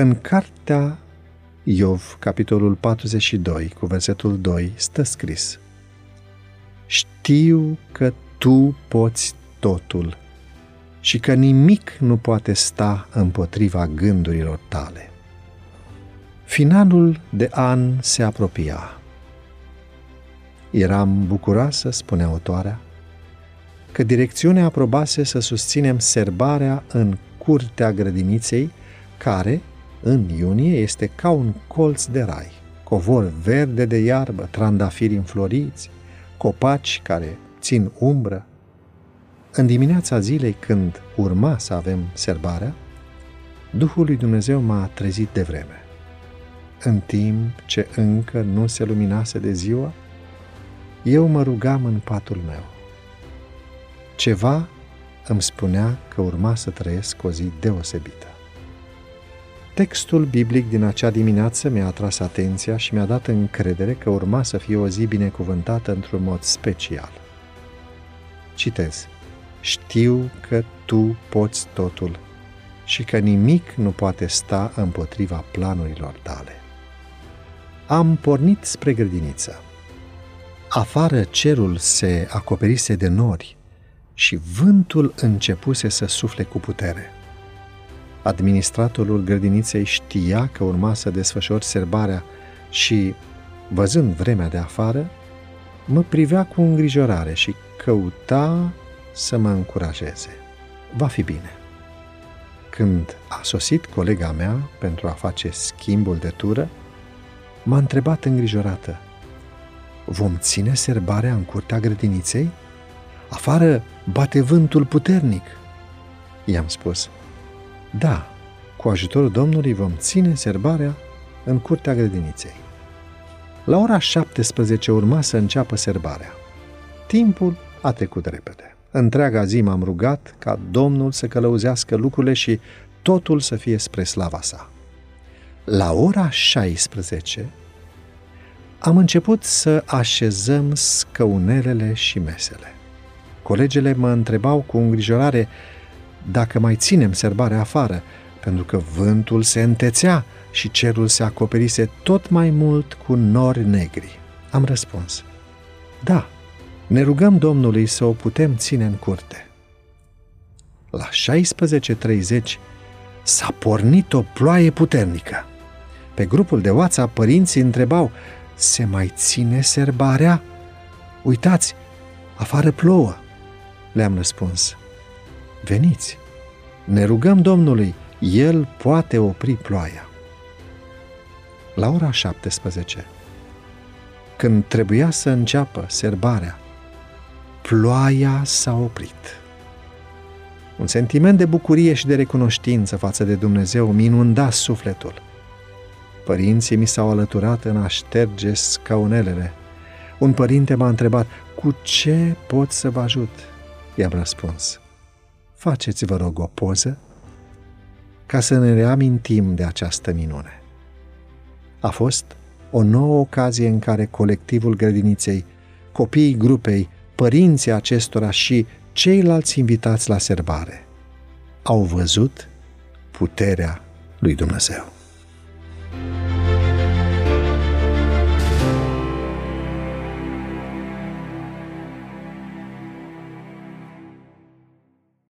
În cartea Iov, capitolul 42, cu versetul 2, stă scris Știu că tu poți totul și că nimic nu poate sta împotriva gândurilor tale. Finalul de an se apropia. Eram bucuroasă, spune autoarea, că direcțiunea aprobase să susținem serbarea în curtea grădiniței, care, în iunie, este ca un colț de rai, covor verde de iarbă, trandafiri înfloriți, copaci care țin umbră. În dimineața zilei când urma să avem serbarea, Duhul lui Dumnezeu m-a trezit de vreme. În timp ce încă nu se luminase de ziua, eu mă rugam în patul meu. Ceva îmi spunea că urma să trăiesc o zi deosebită. Textul biblic din acea dimineață mi-a atras atenția și mi-a dat încredere că urma să fie o zi binecuvântată într-un mod special. Citez. Știu că tu poți totul și că nimic nu poate sta împotriva planurilor tale. Am pornit spre grădiniță. Afară cerul se acoperise de nori și vântul începuse să sufle cu putere. Administratorul grădiniței știa că urma să desfășor serbarea și, văzând vremea de afară, mă privea cu îngrijorare și căuta să mă încurajeze. Va fi bine. Când a sosit colega mea pentru a face schimbul de tură, m-a întrebat îngrijorată. Vom ține serbarea în curtea grădiniței? Afară bate vântul puternic. I-am spus, da, cu ajutorul Domnului vom ține serbarea în curtea grădiniței. La ora 17 urma să înceapă serbarea. Timpul a trecut repede. Întreaga zi m-am rugat ca Domnul să călăuzească lucrurile și totul să fie spre slava sa. La ora 16 am început să așezăm scăunelele și mesele. Colegele mă întrebau cu îngrijorare dacă mai ținem serbarea afară, pentru că vântul se întețea și cerul se acoperise tot mai mult cu nori negri. Am răspuns, da, ne rugăm Domnului să o putem ține în curte. La 16.30 s-a pornit o ploaie puternică. Pe grupul de WhatsApp părinții întrebau, se mai ține serbarea? Uitați, afară plouă. Le-am răspuns, veniți, ne rugăm Domnului, El poate opri ploaia. La ora 17, când trebuia să înceapă serbarea, ploaia s-a oprit. Un sentiment de bucurie și de recunoștință față de Dumnezeu mi inunda sufletul. Părinții mi s-au alăturat în a șterge scaunelele. Un părinte m-a întrebat, cu ce pot să vă ajut? I-am răspuns, faceți vă rog o poză ca să ne reamintim de această minune. A fost o nouă ocazie în care colectivul grădiniței, copiii grupei, părinții acestora și ceilalți invitați la serbare au văzut puterea lui Dumnezeu.